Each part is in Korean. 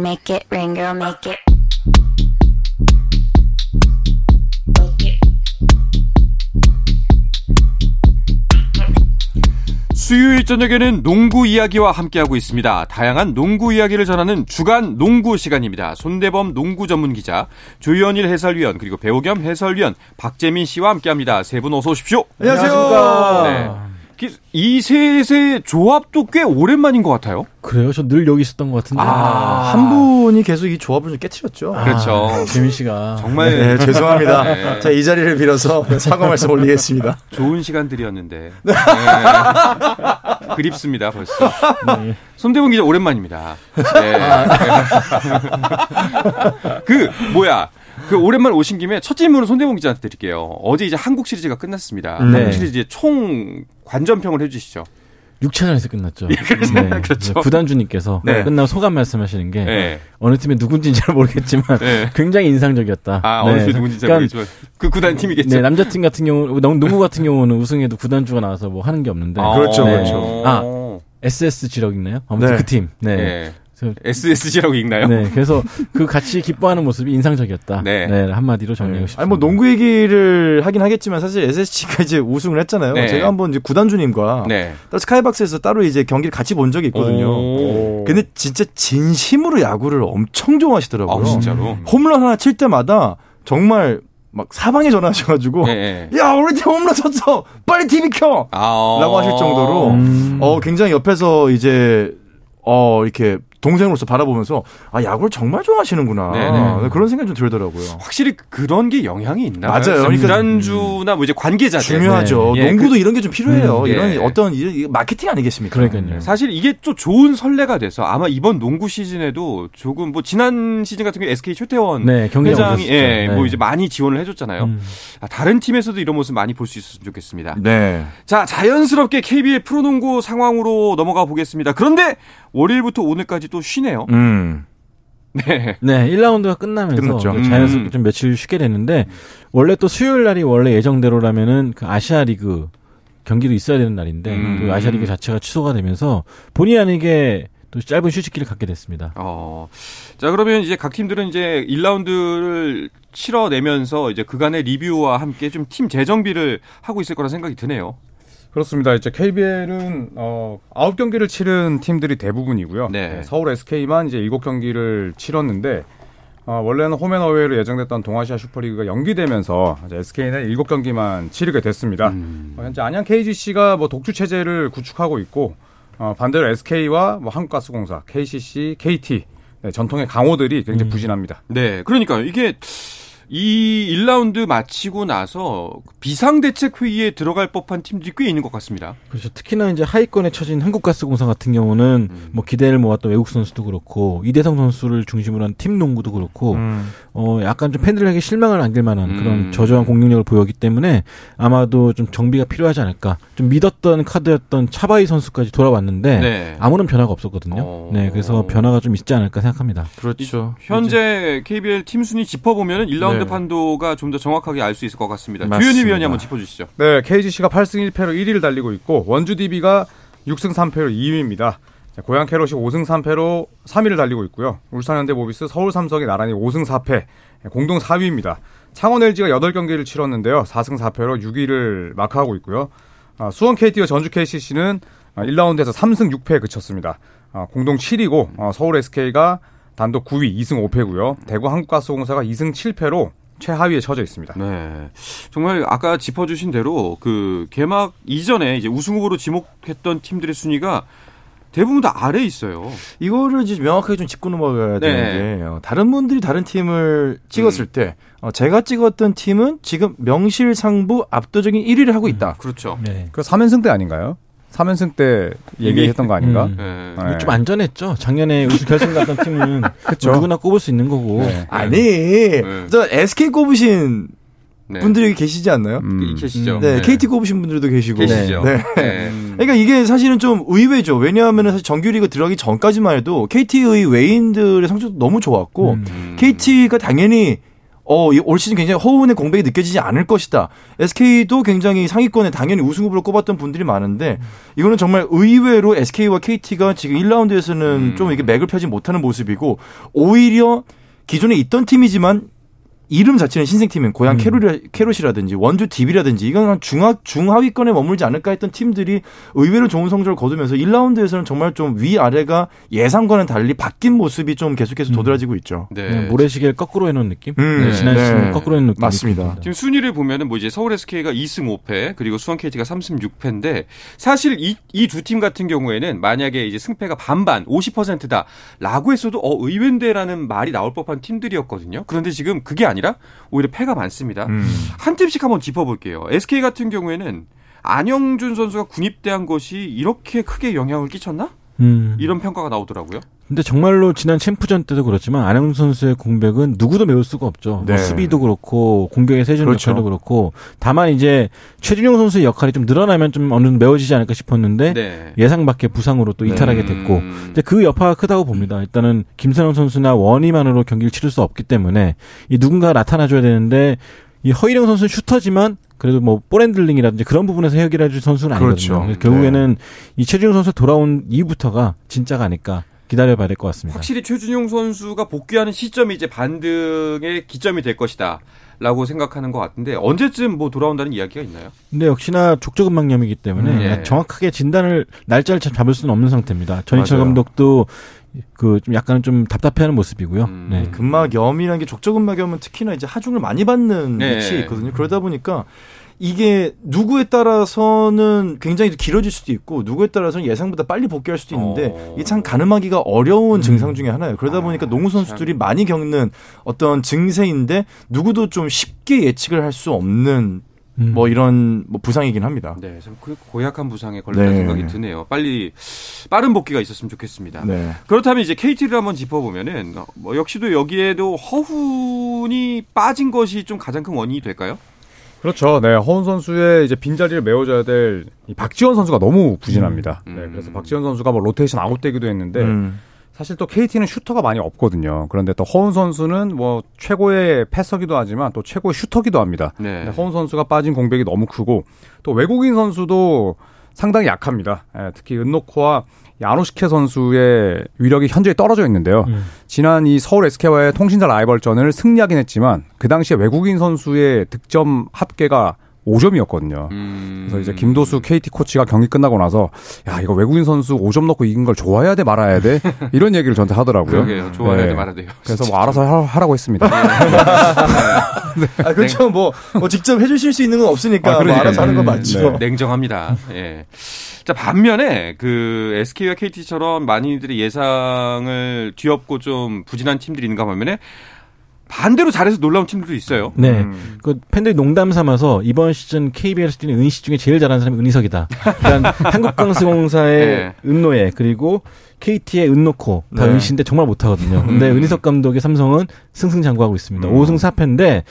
rain, make it rain, girl, make it. 수요일 저녁에는 농구 이야기와 함께하고 있습니다. 다양한 농구 이야기를 전하는 주간 농구 시간입니다. 손대범 농구 전문 기자, 조현일 해설위원, 그리고 배우 겸 해설위원 박재민 씨와 함께합니다. 세 분 어서 오십시오. 안녕하십니까. 네. 이 셋의 조합도 꽤 오랜만인 것 같아요. 그래요? 저 늘 여기 있었던 것 같은데. 아, 한 분이 계속 이 조합을 좀 깨뜨렸죠. 그렇죠. 아, 재민 씨가. 정말 네, 죄송합니다. 네. 자, 이 자리를 빌어서 사과 말씀 올리겠습니다. 좋은 시간들이었는데 네. 그립습니다 벌써. 네. 손대문 기자 오랜만입니다. 네. 그 뭐야? 그 오랜만에 오신 김에 첫 질문을 손대문 기자한테 드릴게요. 어제 이제 한국 시리즈가 끝났습니다. 네. 한국 시리즈의 총 관전평을 해주시죠. 6차전에서 끝났죠. 그렇죠. 네. 그렇죠. 구단주님께서 네. 끝나고 소감 말씀하시는 게 네. 어느 팀이 누군지는 잘 모르겠지만 네. 굉장히 인상적이었다. 아 네. 어느 팀 누군지 잘 그러니까 모르겠지만 그 구단 팀이겠죠. 네, 남자 팀 같은 경우, 농- 농구 같은 경우는 우승해도 구단주가 나와서 뭐 하는 게 없는데. 아, 그렇죠, 네. 그렇죠. 아, SS 지력 있나요? 아무튼 네. 그 팀. 네. 네. SSG라고 읽나요? 네. 그래서 그 같이 기뻐하는 모습이 인상적이었다. 네. 네. 한마디로 정리하고 싶습니다. 아니, 뭐, 농구 얘기를 하긴 하겠지만 사실 SSG가 이제 우승을 했잖아요. 네. 제가 한번 이제 구단주님과 네. 따로 스카이박스에서 따로 이제 경기를 같이 본 적이 있거든요. 오. 근데 진짜 진심으로 야구를 엄청 좋아하시더라고요. 아 진짜로. 홈런 하나 칠 때마다 정말 막 사방에 전화하셔가지고 네. 네. 야 우리 팀 홈런 쳤어 빨리 TV 켜 아, 라고 하실 정도로 음. 어 굉장히 옆에서 이제 어 이렇게 동생으로서 바라보면서 아 야구를 정말 좋아하시는구나 네네. 그런 생각이 좀 들더라고요. 확실히 그런 게 영향이 있나. 맞아요. 그러니까- 구단주나 뭐 이제 관계자들. 중요하죠. 네. 예, 농구도 이런 게 좀 필요해요. 음, 이런 예. 어떤 이- 마케팅 아니겠습니까? 그러니까요. 사실 이게 또 좋은 선례가 돼서 아마 이번 농구 시즌에도 조금 뭐 지난 시즌 같은 경우 SK 최태원 네, 회장이. 예, 네. 뭐 이제 많이 지원을 해줬잖아요. 음. 아, 다른 팀에서도 이런 모습 많이 볼 수 있었으면 좋겠습니다. 네. 자, 자연스럽게 KBL 프로농구 상황으로 넘어가 보겠습니다. 그런데 월요일부터 오늘까지 또 쉬네요. 음. 네. 네, 1라운드가 끝나면서 끝났죠. 그 자연스럽게 음. 좀 며칠 쉬게 됐는데 원래 또 수요일 날이 원래 예정대로라면은 그 아시아 리그 경기도 있어야 되는 날인데 음. 그 아시아 리그 자체가 취소가 되면서 본의 아니게 또 짧은 휴식기를 갖게 됐습니다. 어. 자, 그러면 이제 각 팀들은 이제 1라운드를 치러내면서 이제 그간의 리뷰와 함께 좀 팀 재정비를 하고 있을 거라 생각이 드네요. 그렇습니다. 이제 KBL은 어 9경기를 치른 팀들이 대부분이고요. 네. 네, 서울 SK만 이제 7경기를 치렀는데 어, 원래는 홈앤어웨이로 예정됐던 동아시아 슈퍼리그가 연기되면서 이제 SK는 7경기만 치르게 됐습니다. 음. 어, 현재 안양 KGC가 뭐 독주 체제를 구축하고 있고 어, 반대로 SK와 뭐 한국가스공사, KCC, KT 네, 전통의 강호들이 굉장히 부진합니다. 네, 그러니까요. 이게 이 1라운드 마치고 나서 비상대책 회의에 들어갈 법한 팀들이 꽤 있는 것 같습니다. 그렇죠. 특히나 이제 하위권에 처진 한국가스공사 같은 경우는 음. 뭐 기대를 모았던 외국 선수도 그렇고 이대성 선수를 중심으로 한 팀 농구도 그렇고 음. 어 약간 좀 팬들에게 실망을 안길 만한 음. 그런 저조한 공격력을 보였기 때문에 아마도 좀 정비가 필요하지 않을까. 좀 믿었던 카드였던 차바이 선수까지 돌아왔는데 네. 아무런 변화가 없었거든요. 어. 네, 그래서 변화가 좀 있지 않을까 생각합니다. 그렇죠. 현재 KBL 팀 순위 짚어보면 1라운드 네. 판도가 좀 더 정확하게 알 수 있을 것 같습니다. 맞습니다. 주현희 위원이 한번 짚어주시죠. 네, KGC가 8승 1패로 1위를 달리고 있고 원주 DB가 6승 3패로 2위입니다. 고양 캐롯이 5승 3패로 3위를 달리고 있고요. 울산 현대모비스, 서울 삼성이 나란히 5승 4패 공동 4위입니다. 창원 LG가 8경기를 치렀는데요. 4승 4패로 6위를 마크하고 있고요. 아, 수원 KT와 전주 KCC는 1라운드에서 3승 6패에 그쳤습니다. 아, 공동 7위고 어, 서울 SK가 단독 9위 2승 5패고요. 대구 한국가스공사가 2승 7패로 최하위에 처져 있습니다. 네. 정말 아까 짚어주신 대로 그 개막 이전에 이제 우승 후보로 지목했던 팀들의 순위가 대부분 다 아래에 있어요. 이거를 이제 명확하게 좀 짚고 넘어가야 네. 되는 게 어, 다른 분들이 다른 팀을 찍었을 음. 때 어, 제가 찍었던 팀은 지금 명실상부 압도적인 1위를 하고 있다. 그렇죠. 네. 그 3연승 때 아닌가요? 3연승 때 얘기했던 거 아닌가? 음. 네. 네. 좀 안전했죠. 작년에 우승 결승 갔던 팀은 그쵸. 누구나 꼽을 수 있는 거고. 네. 아니, 저 SK 꼽으신 네. 분들이 계시지 않나요? 음. 계시죠. 네, KT 꼽으신 분들도 계시고. 계시죠. 네. 네. 그러니까 이게 사실은 좀 의외죠. 왜냐하면 사실 정규리그 들어가기 전까지만 해도 KT의 외인들의 성적도 너무 좋았고 음. 음. KT가 당연히 어, 이올 시즌 굉장히 허운의 공백이 느껴지지 않을 것이다. SK도 굉장히 상위권에 당연히 우승 후보로 꼽았던 분들이 많은데 이거는 정말 의외로 SK와 KT가 지금 1라운드에서는 음. 좀 이게 맥을 펴지 못하는 모습이고 오히려 기존에 있던 팀이지만 이름 자체는 신생팀인 고향 캐롤이, 캐롯이라든지 원주 DB라든지 이건 한 중하, 중하위권에 머물지 않을까 했던 팀들이 의외로 좋은 성적을 거두면서 1라운드에서는 정말 좀 위아래가 예상과는 달리 바뀐 모습이 좀 계속해서 도드라지고 있죠. 네. 모래시계를 거꾸로 해놓은 느낌? 음, 네, 지난 네. 시즌 거꾸로 해놓은 느낌. 맞습니다. 지금 순위를 보면은 뭐 이제 서울 SK가 2승 5패 그리고 수원 KT가 3승 6패인데 사실 이이두 팀 같은 경우에는 만약에 이제 승패가 반반 50%다라고 했어도 어 의외인데라는 말이 나올 법한 팀들이었거든요. 그런데 지금 그게 아니 라 오히려 패가 많습니다. 음. 한 팀씩 한번 짚어볼게요. SK 같은 경우에는 안영준 선수가 군입대한 것이 이렇게 크게 영향을 끼쳤나? 음. 이런 평가가 나오더라고요. 근데 정말로 지난 챔프전 때도 그렇지만 안영준 선수의 공백은 누구도 메울 수가 없죠. 네. 뭐 수비도 그렇고 공격의 세준 그렇죠. 역할도 그렇고 다만 이제 최준용 선수의 역할이 좀 늘어나면 좀 어느 정도 메워지지 않을까 싶었는데 네. 예상 밖의 부상으로 또 네. 이탈하게 됐고 음. 이제 그 여파가 크다고 봅니다. 일단은 김선형 선수나 워니만으로 경기를 치를 수 없기 때문에 이 누군가 나타나줘야 되는데 이 허일영 선수는 슈터지만 그래도 뭐 볼핸들링이라든지 그런 부분에서 해결해 줄 선수는 아니거든요. 그렇죠. 그래서 결국에는 이 최준용 선수 돌아온 이후부터가 진짜가 아닐까 기다려봐야 될 것 같습니다. 확실히 최준용 선수가 복귀하는 시점이 이제 반등의 기점이 될 것이다. 라고 생각하는 것 같은데 언제쯤 뭐 돌아온다는 이야기가 있나요? 근데 역시나 족저근막염이기 때문에 음, 예. 정확하게 진단을 날짜를 참 잡을 수는 없는 상태입니다. 전희철. 감독도 그 좀 약간 좀 답답해하는 모습이고요. 음. 네. 근막염이라는 게 족저근막염은 특히나 이제 하중을 많이 받는 네. 위치에 있거든요. 그러다 보니까 이게 누구에 따라서는 굉장히 길어질 수도 있고 누구에 따라서는 예상보다 빨리 복귀할 수도 있는데 어. 이게 참 가늠하기가 어려운 증상 중에 하나예요. 그러다 보니까 농구 선수들이 많이 겪는 어떤 증세인데 누구도 좀 쉽게 예측을 할 수 없는 음. 뭐 이런 뭐 부상이긴 합니다. 네, 좀그 고약한 부상에 걸렸다는 네. 생각이 드네요. 빨리 빠른 복귀가 있었으면 좋겠습니다. 네. 그렇다면 이제 KT를 한번 짚어보면은 어, 뭐 역시도 여기에도 허훈이 빠진 것이 좀 가장 큰 원인이 될까요? 그렇죠. 네, 허운 선수의 이제 빈자리를 메워줘야 될이 박지원 선수가 너무 부진합니다. 음. 네, 그래서 박지원 선수가 뭐 로테이션 아웃되기도 했는데 음. 사실 또 KT는 슈터가 많이 없거든요. 그런데 또 허운 선수는 뭐 최고의 패서기도 하지만 또 최고의 슈터기도 합니다. 네. 허운 선수가 빠진 공백이 너무 크고 또 외국인 선수도 상당히 약합니다. 예, 특히 은노코와 야노시케 선수의 위력이 현저히 떨어져 있는데요. 음. 지난 이 서울 SK와의 통신사 라이벌전을 승리하긴 했지만 그 당시에 외국인 선수의 득점 합계가 5점이었거든요. 음. 그래서 이제 김도수 KT 코치가 경기 끝나고 나서 야 이거 외국인 선수 5점 넣고 이긴 걸 좋아해야 돼 말아야 돼 이런 얘기를 저한테 하더라고요. 그러게요. 좋아해야 네. 돼 말아야 돼요. 그래서 뭐 알아서 하- 하라고 했습니다. 아, 그렇죠. 뭐, 뭐 직접 해주실 수 있는 건 없으니까 아, 뭐. 알아서 하는 건 음, 맞죠. 네. 냉정합니다. 예. 자, 반면에 그 SK와 KT처럼 많이들의 예상을 뒤엎고 좀 부진한 팀들이 있는가 반면에 반대로 잘해서 놀라운 팀들도 있어요. 네. 음. 그 팬들이 농담 삼아서 이번 시즌 KBL에서 뛰는 은희씨 중에 제일 잘하는 사람이 은희석이다. 그러니까 한국가스공사의 네. 은노예 그리고 KT의 은노코 다 네. 은희씨인데 정말 못하거든요. 근데 음. 은희석 감독의 삼성은 승승장구하고 있습니다. 음. 5승 4패인데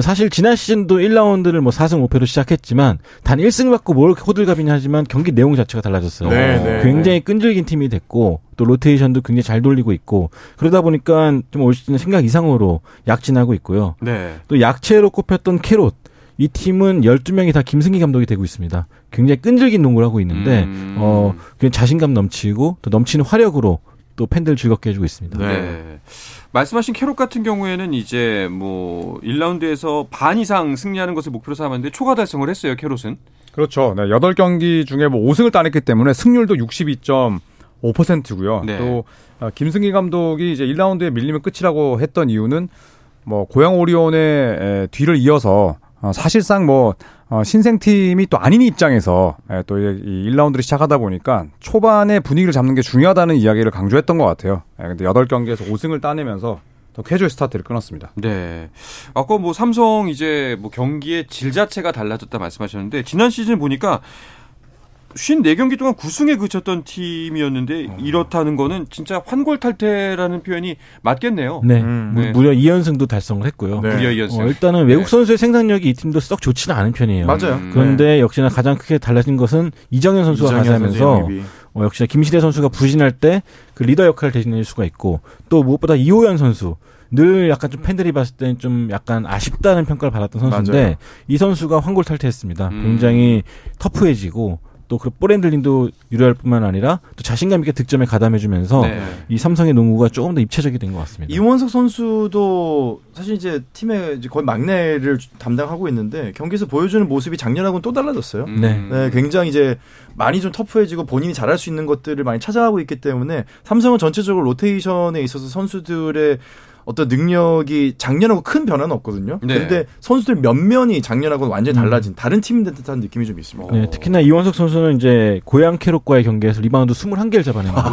사실 지난 시즌도 1라운드를 뭐 4승 5패로 시작했지만 단 1승 받고 뭘 호들갑이냐 하지만 경기 내용 자체가 달라졌어요. 네, 네, 굉장히 끈질긴 팀이 됐고 또 로테이션도 굉장히 잘 돌리고 있고 그러다 보니까 좀 올 시즌 생각 이상으로 약진하고 있고요. 네. 또 약체로 꼽혔던 캐롯 이 팀은 12명이 다 김승기 감독이 되고 있습니다. 굉장히 끈질긴 농구를 하고 있는데 음. 어 그냥 자신감 넘치고 또 넘치는 화력으로 또 팬들 즐겁게 해주고 있습니다. 네. 네. 말씀하신 캐롯 같은 경우에는 이제 뭐 1라운드에서 반 이상 승리하는 것을 목표로 삼았는데 초과 달성을 했어요, 캐롯은. 그렇죠. 네, 8경기 중에 뭐 5승을 따냈기 때문에 승률도 62.5%고요. 네. 또 어, 김승기 감독이 이제 1라운드에 밀리면 끝이라고 했던 이유는 뭐 고양 오리온의 에, 뒤를 이어서 어, 사실상 뭐 어, 신생팀이 또 아닌 입장에서 에, 또이 1라운드를 시작하다 보니까 초반에 분위기를 잡는 게 중요하다는 이야기를 강조했던 것 같아요. 에, 근데 8경기에서 5승을 따내면서 더 캐주얼 스타트를 끊었습니다. 네. 아까 뭐 삼성 이제 뭐 경기의 질 자체가 달라졌다 말씀하셨는데 지난 시즌 보니까 54경기 동안 9승에 그쳤던 팀이었는데 이렇다는 거는 진짜 환골탈태라는 표현이 맞겠네요. 네. 음, 무- 네. 무려 2연승도 달성을 했고요. 네. 무려 이연승. 어, 일단은 외국 선수의 생산력이 이 팀도 썩 좋지는 않은 편이에요. 맞아요. 음. 그런데 역시나 가장 크게 달라진 것은 이정현 선수가 가세하면서. 어, 역시나 김시대 선수가 부진할 때 그 리더 역할을 대신해줄 수가 있고 또 무엇보다 이호연 선수 늘 약간 좀 팬들이 봤을 때는 좀 약간 아쉽다는 평가를 받았던 선수인데 맞아요. 이 선수가 환골탈태했습니다. 음. 굉장히 터프해지고 또 그 볼핸들링도 유리할 뿐만 아니라 또 자신감 있게 득점에 가담해주면서 네. 이 삼성의 농구가 조금 더 입체적이 된 것 같습니다. 이원석 선수도 사실 이제 팀의 이제 거의 막내를 담당하고 있는데 경기에서 보여주는 모습이 작년하고는 또 달라졌어요. 음. 네. 네, 굉장히 이제 많이 좀 터프해지고 본인이 잘할 수 있는 것들을 많이 찾아가고 있기 때문에 삼성은 전체적으로 로테이션에 있어서 선수들의 어떤 능력이 작년하고 큰 변화는 없거든요. 네. 그런데 선수들 면면이 작년하고는 완전히 달라진 다른 팀인 듯한 느낌이 좀 있습니다. 네, 특히나 이원석 선수는 이제 고양 캐롯과의 경기에서 리바운드 21개를 잡아냈는데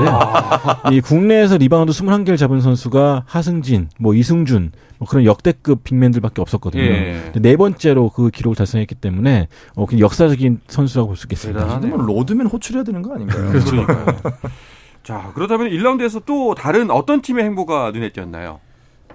이 국내에서 리바운드 21개를 잡은 선수가 하승진, 뭐 이승준 뭐 그런 역대급 빅맨들밖에 없었거든요. 예. 근데 네 번째로 그 기록을 달성했기 때문에 어, 역사적인 선수라고 볼 수 있겠습니다. 근데 뭐 로드맨 호출해야 되는 거 아닌가요? 그렇죠. 자, 그렇다면 1라운드에서 또 다른 어떤 팀의 행보가 눈에 띄었나요?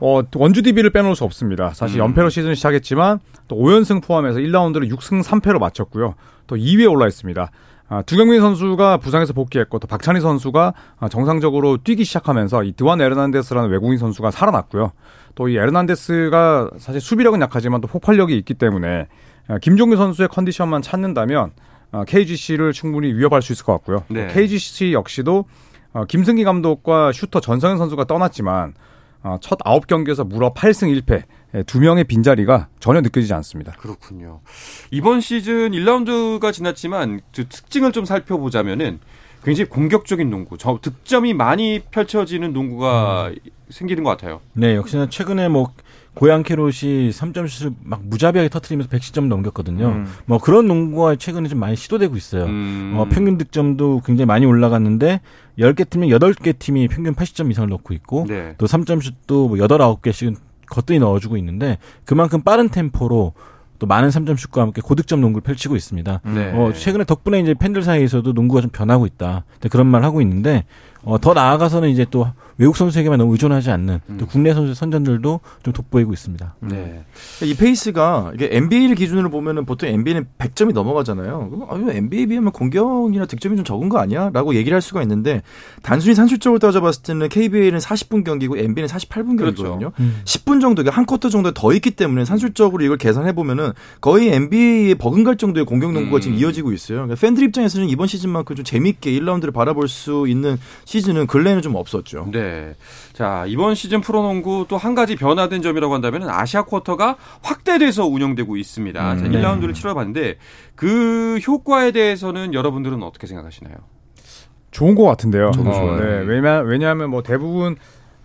어, 원주 DB를 빼놓을 수 없습니다. 사실 음. 연패로 시즌을 시작했지만 또 5연승 포함해서 1라운드를 6승 3패로 마쳤고요. 또 2위에 올라 있습니다. 아, 두경민 선수가 부상에서 복귀했고 또 박찬희 선수가 아, 정상적으로 뛰기 시작하면서 이 드완 에르난데스라는 외국인 선수가 살아났고요. 또 이 에르난데스가 사실 수비력은 약하지만 또 폭발력이 있기 때문에 아, 김종규 선수의 컨디션만 찾는다면 아, KGC를 충분히 위협할 수 있을 것 같고요. 또 네. KGC 역시도 어, 김승기 감독과 슈터 전성현 선수가 떠났지만 어, 첫 9경기에서 무려 8승 1패 예, 두 명의 빈자리가 전혀 느껴지지 않습니다. 그렇군요. 이번 시즌 1라운드가 지났지만 그 특징을 좀 살펴보자면은 굉장히 공격적인 농구, 저 득점이 많이 펼쳐지는 농구가 생기는 것 같아요. 네, 역시나 최근에 뭐 고양 캐롯이 3점 슛을 막 무자비하게 터트리면서 110점 넘겼거든요. 음. 뭐 그런 농구가 최근에 좀 많이 시도되고 있어요. 음. 어, 평균 득점도 굉장히 많이 올라갔는데 10개 팀에 8개 팀이 평균 80점 이상을 넣고 있고 네. 또 3점 슛도 뭐 8, 9개씩은 거뜬히 넣어주고 있는데 그만큼 빠른 템포로 또 많은 3점 슛과 함께 고득점 농구를 펼치고 있습니다. 네. 어, 최근에 덕분에 이제 팬들 사이에서도 농구가 좀 변하고 있다. 네, 그런 말 하고 있는데 어, 더 나아가서는 이제 또 외국 선수에게만 너무 의존하지 않는 음. 또 국내 선수 선전들도 좀 돋보이고 있습니다. 네. 이 페이스가 이게 NBA를 기준으로 보면은 보통 NBA는 100점이 넘어가잖아요. 그럼 아, NBA에 비하면 공격이나 득점이 좀 적은 거 아니야? 라고 얘기를 할 수가 있는데 단순히 산술적으로 따져봤을 때는 KBA는 40분 경기고 NBA는 48분 그렇죠. 경기거든요. 음. 10분 정도, 한 쿼터 정도 더 있기 때문에 산술적으로 이걸 계산해 보면은 거의 NBA에 버금갈 정도의 공격 농구가 음. 지금 이어지고 있어요. 그러니까 팬들 입장에서는 이번 시즌만큼 좀 재밌게 1라운드를 바라볼 수 있는 시 즌은 근래에는 좀 없었죠. 네. 자, 이번 시즌 프로농구 또 한 가지 변화된 점이라고 한다면 아시아 쿼터가 확대돼서 운영되고 있습니다. 음. 자, 네. 1라운드를 치러 봤는데 그 효과에 대해서는 여러분들은 어떻게 생각하시나요? 좋은 것 같은데요. 저도 어, 좋아요. 네, 왜냐, 왜냐하면 뭐 대부분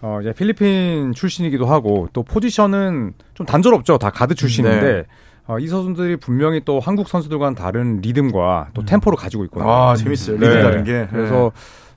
어, 이제 필리핀 출신이기도 하고 또 포지션은 좀 단조롭죠. 다 가드 출신인데 네. 어, 이 선수들이 분명히 또 한국 선수들과는 다른 리듬과 또 템포를 가지고 있거든요. 아, 재밌어요. 네. 리듬 다른 게. 그래서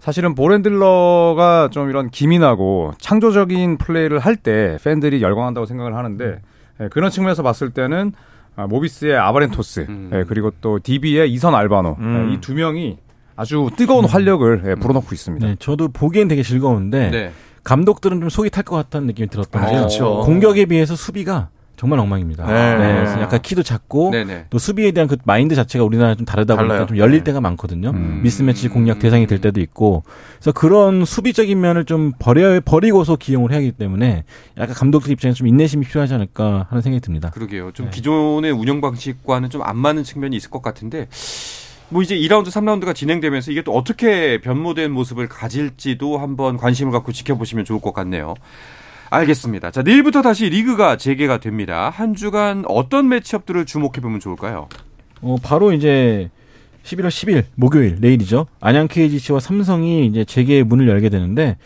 사실은 보렌들러가 좀 이런 기민하고 창조적인 플레이를 할 때 팬들이 열광한다고 생각을 하는데 예, 그런 측면에서 봤을 때는 아, 모비스의 아바렌토스 음. 예, 그리고 또 DB의 이선 알바노 음. 이두 명이 아주 뜨거운 활력을 예, 불어넣고 있습니다. 네, 저도 보기엔 되게 즐거운데 네. 감독들은 좀 속이 탈 것 같다는 느낌이 들었던 아, 게요. 그렇죠. 공격에 비해서 수비가 정말 엉망입니다. 네. 네, 그래서 약간 키도 작고 네네. 또 수비에 대한 그 마인드 자체가 우리나라 좀 다르다 보니까 달라요. 좀 열릴 네. 때가 많거든요. 음. 미스매치 공략 대상이 될 때도 있고. 그래서 그런 수비적인 면을 좀 버려 버리고서 기용을 해야 하기 때문에 약간 감독들 입장에서 좀 인내심이 필요하지 않을까 하는 생각이 듭니다. 그러게요. 좀 네. 기존의 운영 방식과는 좀 안 맞는 측면이 있을 것 같은데 뭐 이제 2라운드, 3라운드가 진행되면서 이게 또 어떻게 변모된 모습을 가질지도 한번 관심을 갖고 지켜보시면 좋을 것 같네요. 알겠습니다. 자, 내일부터 다시 리그가 재개가 됩니다. 한 주간 어떤 매치업들을 주목해 보면 좋을까요? 어, 바로 이제 11월 10일 목요일 내일이죠. 안양 KGC와 삼성이 이제 재개의 문을 열게 되는데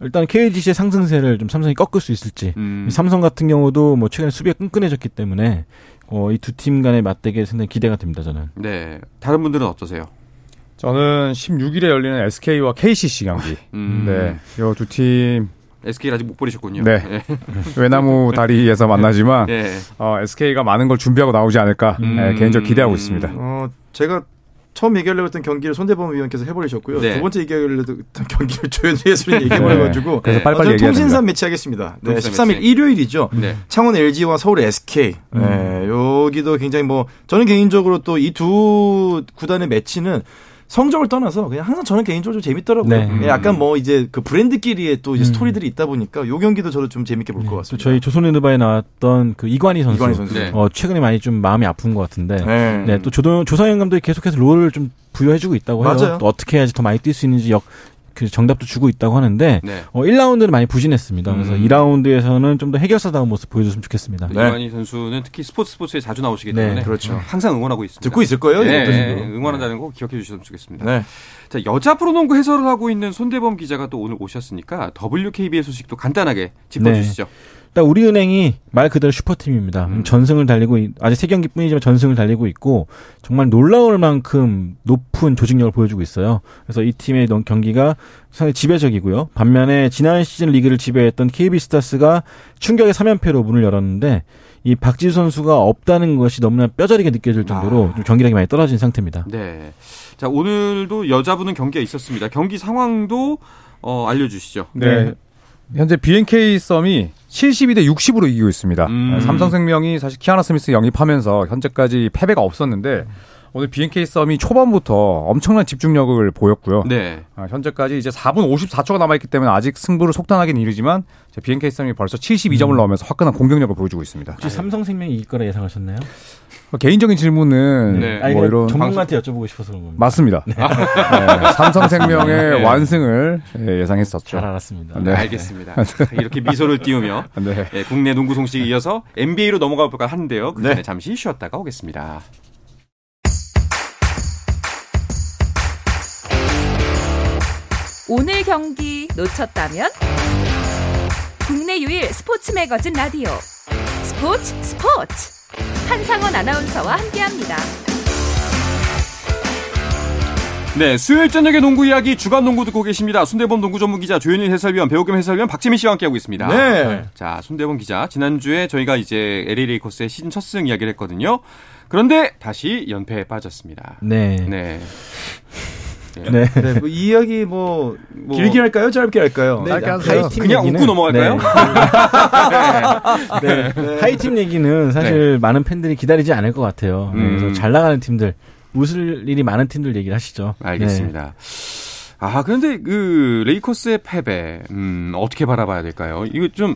일단 KGC의 상승세를 좀 삼성이 꺾을 수 있을지. 음, 삼성 같은 경우도 뭐 최근에 수비가 끈끈해졌기 때문에 어, 이 두 팀 간의 맞대결 상당히 기대가 됩니다. 저는. 네. 다른 분들은 어떠세요? 저는 16일에 열리는 SK와 KCC 경기. 음, 네, 이 두 팀 SK를 아직 못 버리셨군요. 네. 외나무 다리에서 만나지만 네. 어, SK가 많은 걸 준비하고 나오지 않을까 음. 예, 개인적으로 기대하고 있습니다. 어, 제가 처음 얘기하려고 했던 경기를 손대범 위원께서 해버리셨고요. 네. 두 번째 얘기하려고 했던 경기를 조현희 해설이 얘기해버려가지고 그래서 네. 빨리빨리 저는 얘기해야 통신사 됩니다. 매치 하겠습니다. 네, 통신사 13일 매치. 일요일이죠. 네. 창원 LG와 서울 SK. 네, 여기도 굉장히 뭐 저는 개인적으로 또 이 두 구단의 매치는 성적을 떠나서 그냥 항상 저는 개인적으로 좀 재밌더라고요. 네. 예, 약간 뭐 이제 그 브랜드끼리의 또 이제 음. 스토리들이 있다 보니까 요 경기도 저도 좀 재밌게 볼 것 같습니다. 저희 조선일보에 나왔던 그 이관희 선수. 이관희 선수. 네. 어, 최근에 많이 좀 마음이 아픈 것 같은데. 네. 네, 또 조도, 조상현 감독이 계속해서 롤을 좀 부여해주고 있다고 해요. 맞아요. 또 어떻게 해야지 더 많이 뛸 수 있는지 역, 그 정답도 주고 있다고 하는데, 네. 어, 1라운드는 많이 부진했습니다. 그래서 음. 2라운드에서는 좀 더 해결사다운 모습 보여줬으면 좋겠습니다. 네. 이관희 선수는 특히 스포츠 스포츠에 자주 나오시기 네, 때문에 그렇죠. 항상 응원하고 있습니다. 듣고 있을 거예요. 네. 응원한다는 거 기억해 주셨으면 좋겠습니다. 네. 자, 여자 프로농구 해설을 하고 있는 손대범 기자가 또 오늘 오셨으니까 WKBL 소식도 간단하게 짚어주시죠. 일단 우리은행이 말 그대로 슈퍼팀입니다. 음. 전승을 달리고 있- 아직 세 경기뿐이지만 전승을 달리고 있고 정말 놀라울 만큼 높은 조직력을 보여주고 있어요. 그래서 이 팀의 넌- 경기가 상당히 지배적이고요. 반면에 지난 시즌 리그를 지배했던 KB 스타스가 충격의 3연패로 문을 열었는데 이 박지수 선수가 없다는 것이 너무나 뼈저리게 느껴질 정도로 아. 좀 경기력이 많이 떨어진 상태입니다. 네. 자, 오늘도 여자분은 경기가 있었습니다. 경기 상황도 어, 알려주시죠. 네. 현재 BNK 썸이 72대 60으로 이기고 있습니다. 음. 삼성생명이 사실 키아나 스미스 영입하면서 현재까지 패배가 없었는데 오늘 BNK 썸이 초반부터 엄청난 집중력을 보였고요. 네. 아, 현재까지 이제 4분 54초가 남아있기 때문에 아직 승부를 속단하기는 이르지만 BNK 썸이 벌써 72점을 음. 넣으면서 화끈한 공격력을 보여주고 있습니다. 혹시 삼성생명이 이길 거라 예상하셨나요? 개인적인 질문은 네. 아니, 뭐 그냥 이런 전문가한테 여쭤보고 싶어서 그런 겁니다. 맞습니다. 네, 삼성생명의 네. 완승을 예, 예상했었죠. 잘 알았습니다. 네. 알겠습니다. 이렇게 미소를 띄우며 네. 예, 국내 농구 소식에 이어서 NBA로 넘어가 볼까 하는데요. 그 전에 네. 잠시 쉬었다가 오겠습니다. 오늘 경기 놓쳤다면 국내 유일 스포츠 매거진 라디오 스포츠 스포츠 한상원 아나운서와 함께합니다. 네, 수요일 저녁의 농구 이야기 주간 농구 듣고 계십니다. 손대범 농구 전문 기자 조현일 해설위원 배우겸 해설위원 박재민 씨와 함께하고 있습니다. 네. 자, 손대범 기자 지난주에 저희가 이제 LA 레이커스의 시즌 첫 승 이야기를 했거든요. 그런데 다시 연패에 빠졌습니다. 네. 네. 네. 네, 뭐이 이야기 뭐, 뭐- 길게 할까요? 짧게 할까요? 네, 짧게 하세요. 하위팀 그냥 얘기는- 웃고 넘어갈까요? 네. 네. 하위팀 얘기는 사실 많은 팬들이 기다리지 않을 것 같아요. 네, 음. 그래서 잘 나가는 팀들, 웃을 일이 많은 팀들 얘기를 하시죠. 알겠습니다. 아, 그런데 그 레이커스의 패배, 음, 어떻게 바라봐야 될까요? 이거 좀,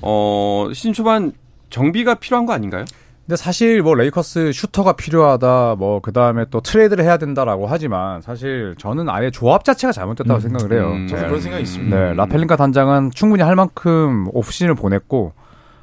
어, 시즌 초반 정비가 필요한 거 아닌가요? 근데 사실 뭐 레이커스 슈터가 필요하다 뭐 그다음에 또 트레이드를 해야 된다라고 하지만 사실 저는 아예 조합 자체가 잘못됐다고 생각을 해요. 음, 저도 네. 그런 생각이 있습니다. 네, 랍 펠린카 단장은 충분히 할 만큼 오프시즌을 보냈고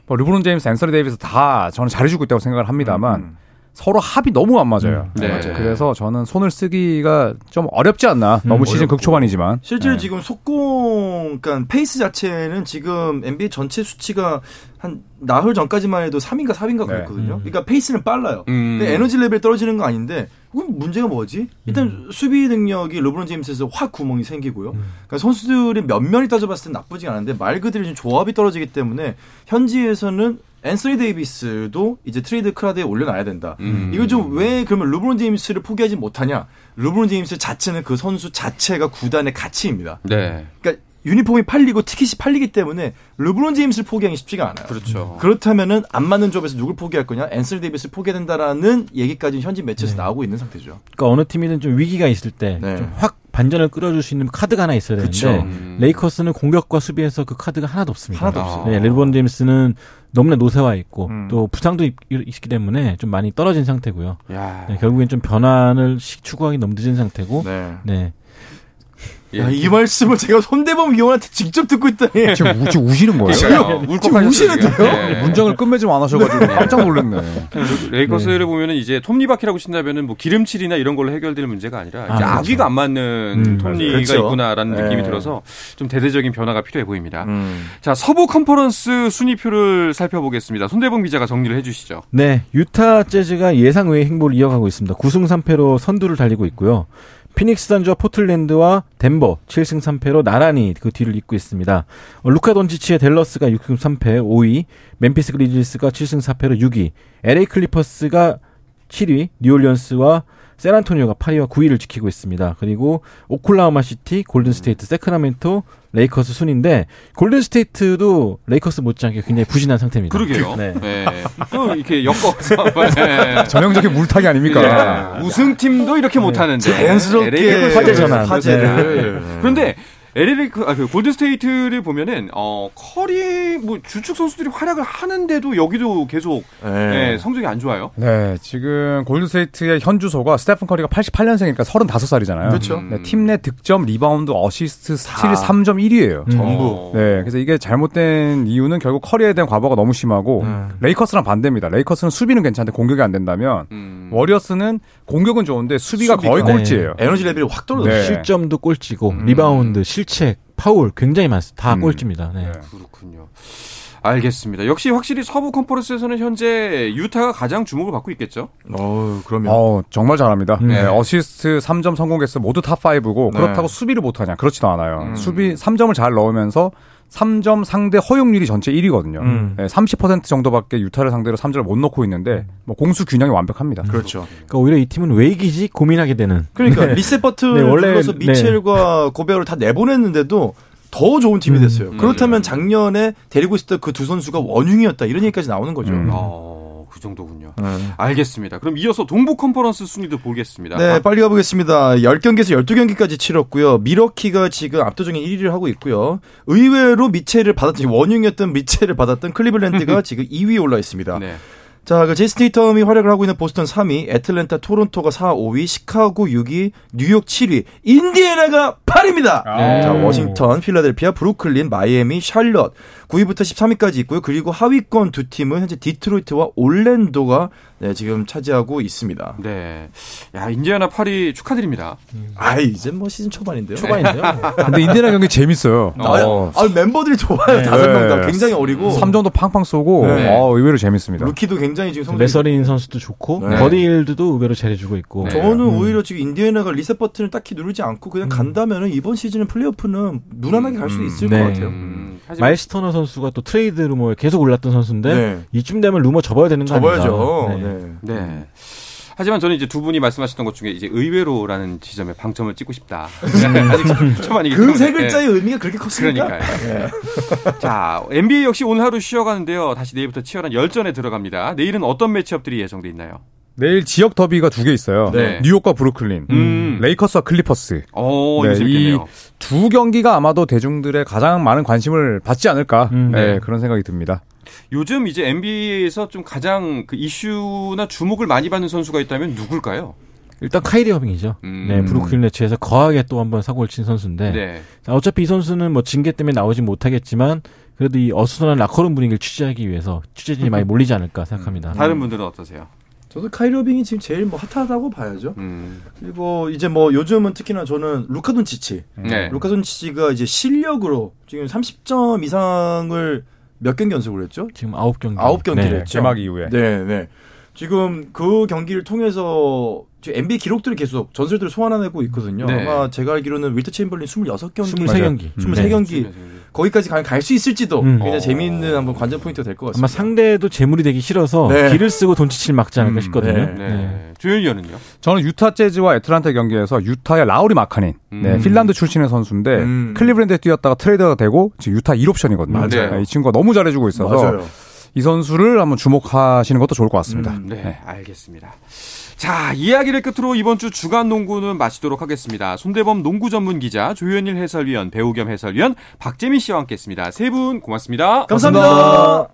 뭐 르브론 제임스, 앤서니 데이비스 다 저는 잘해주고 있다고 생각을 합니다만 음. 서로 합이 너무 안 맞아요. 네. 맞아요. 그래서 저는 손을 쓰기가 좀 어렵지 않나. 너무 시즌 어렵고. 극초반이지만. 실제로 네. 지금 속공, 그러니까 페이스 자체는 지금 NBA 전체 수치가 한 나흘 전까지만 해도 3인가 4인가 네. 그랬거든요. 음. 그러니까 페이스는 빨라요. 음. 근데 에너지 레벨 떨어지는 거 아닌데 그럼 문제가 뭐지? 일단 음. 수비 능력이 르브론 제임스에서 확 구멍이 생기고요. 그러니까 선수들이 면면이 따져봤을 때 나쁘지 않은데 말 그대로 지금 조합이 떨어지기 때문에 현지에서는 앤서니 데이비스도 이제 트레이드 카드에 올려놔야 된다. 음. 이거 좀 왜 그러면 르브론 제임스를 포기하지 못하냐? 르브론 제임스 자체는 그 선수 자체가 구단의 가치입니다. 네. 그러니까 유니폼이 팔리고 티켓이 팔리기 때문에 르브론 제임스를 포기하기 쉽지가 않아요. 그렇죠. 그렇다면은 안 맞는 조합에서 누굴 포기할 거냐? 앤서니 데이비스를 포기해야 된다라는 얘기까지 현지 매체에서 나오고 있는 상태죠. 그러니까 어느 팀이든 좀 위기가 있을 때 네. 반전을 끌어줄 수 있는 카드가 하나 있어야 되는데 그쵸. 음. 레이커스는 공격과 수비에서 그 카드가 하나도 없습니다. 하나도 없어요. 네, 르브론 제임스는 너무나 노쇠와 있고 음. 또 부상도 있, 있기 때문에 좀 많이 떨어진 상태고요. 야. 네, 결국엔 좀 변환을 시- 추구하기 너무 늦은 상태고 네. 네. 예. 야, 이 말씀을 제가 손대범 위원한테 직접 듣고 있다니. 지금, 우, 지금 우시는 거예요. 그러니까요. 울컥하셨어요, 우시는데요? 지금. 네. 문장을 끝맺지 않으셔가지고 깜짝 놀랐네. 레이커스를 보면은 이제 톱니바퀴라고 친다면은 뭐 기름칠이나 이런 걸로 해결될 문제가 아니라 이제 아, 아귀가 안 맞는 음, 톱니가 그렇죠. 있구나라는 네. 느낌이 들어서 좀 대대적인 변화가 필요해 보입니다. 음. 자, 서부 컨퍼런스 순위표를 살펴보겠습니다. 손대범 기자가 정리를 해주시죠. 네, 유타 재즈가 예상 외의 행보를 이어가고 있습니다. 9승 3패로 선두를 달리고 있고요. 피닉스 선즈와 포틀랜드와 덴버 7승 3패로 나란히 그 뒤를 잇고 있습니다. 어, 루카 돈치치의 댈러스가 6승 3패 5위, 멤피스 그리즐리스가 7승 4패로 6위, LA 클리퍼스가 7위, 뉴올리언스와 샌안토니오가 8위와 9위를 지키고 있습니다. 그리고 오클라호마 시티, 골든 스테이트, 세크라멘토, 레이커스 순인데 골든 스테이트도 레이커스 못지않게 굉장히 부진한 상태입니다. 그러게요. 네. 네. 또 이렇게 엮어서 네. 전형적인 물타기 아닙니까? 예. 우승팀도 이렇게 못하는데 자연스럽게 레이커스 화제 전환. 화제를. 네. 그런데 LA 레이크 아, 그 골든 스테이트를 보면은 어 커리 뭐 주축 선수들이 활약을 하는데도 여기도 계속 네. 예, 성적이 안 좋아요. 네, 지금 골든스테이트의 현 주소가 스테픈 커리가 88년생이니까 35살이잖아요. 그렇죠. 네, 팀 내 득점, 리바운드, 어시스트, 스틸 다. 3.1위예요. 음. 전부. 네, 그래서 이게 잘못된 이유는 결국 커리에 대한 과부하가 너무 심하고 음. 레이커스랑 반대입니다. 레이커스는 수비는 괜찮은데 공격이 안 된다면 음. 워리어스는 공격은 좋은데 수비가, 수비가. 거의 네. 꼴찌예요. 에너지 레벨이 확 떨어졌어요. 네. 실점도 꼴찌고 음. 리바운드, 실책, 파울 굉장히 많습니다. 다 음. 꼴찌입니다. 네. 네. 그렇군요. 알겠습니다. 역시 확실히 서부 컨퍼런스에서는 현재 유타가 가장 주목을 받고 있겠죠. 어, 그러면 어, 정말 잘합니다. 음. 네, 어시스트 3점 성공 개수 모두 top 5고 네. 그렇다고 수비를 못 하냐? 그렇지도 않아요. 음. 수비 3점을 잘 넣으면서 3점 상대 허용률이 전체 1위거든요. 음. 네, 30% 정도밖에 유타를 상대로 3점을 못 넣고 있는데 뭐 공수 균형이 완벽합니다. 그렇죠. 그러니까 오히려 이 팀은 왜 이기지 고민하게 되는. 그러니까 리셋 버튼 네, 원래- 눌러서 미첼과 고베어를 다 내보냈는데도 더 좋은 팀이 됐어요. 음. 그렇다면 작년에 데리고 있었던 그두 선수가 원흉이었다 이런 얘기까지 나오는 거죠. 음. 어, 그 정도군요. 네. 알겠습니다. 그럼 이어서 동부 컨퍼런스 순위도 보겠습니다. 네, 빨리 가보겠습니다. 10경기에서 12경기까지 치렀고요. 미러키가 지금 압도적인 1위를 하고 있고요. 의외로 미첼을 받았던, 원흉이었던 미첼을 받았던 클리블랜드가 지금 2위에 올라 있습니다. 네. 자, 그 제이슨 테이텀이 활약을 하고 있는 보스턴 3위, 애틀랜타, 토론토가 4, 5위, 시카고 6위, 뉴욕 7위, 인디애나가 8위입니다. 아. 자, 워싱턴, 필라델피아, 브루클린, 마이애미, 샬럿 9위부터 13위까지 있고요. 그리고 하위권 두 팀은 현재 디트로이트와 올랜도가 네, 지금 차지하고 있습니다. 네. 야, 인디애나 8위 축하드립니다. 아, 이제 뭐 시즌 초반인데요. 초반인데요. 근데 인디애나 경기 재밌어요. 어. 아, 멤버들이 좋아요. 다섯 명 다 굉장히 어리고 3점도 팡팡 쏘고 네. 어, 의외로 재밌습니다. 루키도 굉장히 지금 성적이 매서린 선수도 좋고 네. 버디 힐드도 의외로 잘해주고 있고. 네. 저는 음. 오히려 지금 인디애나가 리셋 버튼을 딱히 누르지 않고 그냥 간다면은 이번 시즌은 플레이오프는 무난하게 갈수 음. 있을 네. 것 같아요. 음, 하지만 마일스 터너 선수가 또 트레이드 루머에 계속 올랐던 선수인데 네. 이쯤 되면 루머 접어야 되는 거 접어야죠. 아닌가. 네. 네. 하지만 저는 이제 두 분이 말씀하셨던 것 중에 이제 의외로라는 지점에 방점을 찍고 싶다. 아직 초반이기 그 때문에. 세 글자의 의미가 그렇게 컸습니까? 그러니까요. 자, NBA 역시 오늘 하루 쉬어가는데요. 다시 내일부터 치열한 열전에 들어갑니다. 내일은 어떤 매치업들이 예정돼 있나요? 내일 지역 더비가 두 개 있어요. 네. 뉴욕과 브루클린, 음. 레이커스와 클리퍼스. 어, 네, 이거 재밌겠네요. 두 경기가 아마도 대중들의 가장 많은 관심을 받지 않을까 음. 네, 네. 그런 생각이 듭니다. 요즘 이제 NBA에서 좀 가장 그 이슈나 주목을 많이 받는 선수가 있다면 누굴까요? 일단 카이리 어빙이죠. 음. 네, 브루클린 네츠에서 거하게 또 한번 사고를 친 선수인데 네. 자, 어차피 이 선수는 뭐 징계 때문에 나오진 못하겠지만 그래도 이 어수선한 라커룸 분위기를 취재하기 위해서 취재진이 많이 몰리지 않을까 생각합니다. 다른 분들은 어떠세요? 저도 카이러빙이 지금 제일 뭐 핫하다고 봐야죠. 음. 그리고 이제 뭐 요즘은 특히나 저는 루카 돈치치. 네. 루카 돈치치가 이제 실력으로 지금 30점 이상을 몇 경기 연속으로 했죠? 지금 아홉 경기. 아홉 경기를 네. 했죠. 개막 이후에. 네, 네. 지금 그 경기를 통해서 지금 NBA 기록들을 계속 전설들을 소환해내고 있거든요. 네. 아마 제가 알기로는 윌트 체인벌린 26경기, 23경기. 23경기 거기까지 갈수 있을지도 음. 굉장히 어. 재미있는 한번 관전 포인트가 될 것 같습니다. 아마 상대도 제물이 되기 싫어서 네. 기를 쓰고 돈치치를 막지 않을까 음, 싶거든요. 네. 네. 네. 조현일 형은요? 저는 유타 재즈와 애틀란타 경기에서 유타의 라우리 마카넨, 네, 음. 핀란드 출신의 선수인데 음. 클리브랜드에 뛰었다가 트레이드가 되고 지금 유타 1옵션이거든요. 맞아요. 네, 이 친구가 너무 잘해주고 있어서 맞아요. 이 선수를 한번 주목하시는 것도 좋을 것 같습니다. 음, 네, 알겠습니다. 자, 이야기를 끝으로 이번 주 주간 농구는 마치도록 하겠습니다. 손대범 농구 전문 기자, 조현일 해설위원, 배우 겸 해설위원, 박재민 씨와 함께 했습니다. 세 분 고맙습니다. 감사합니다.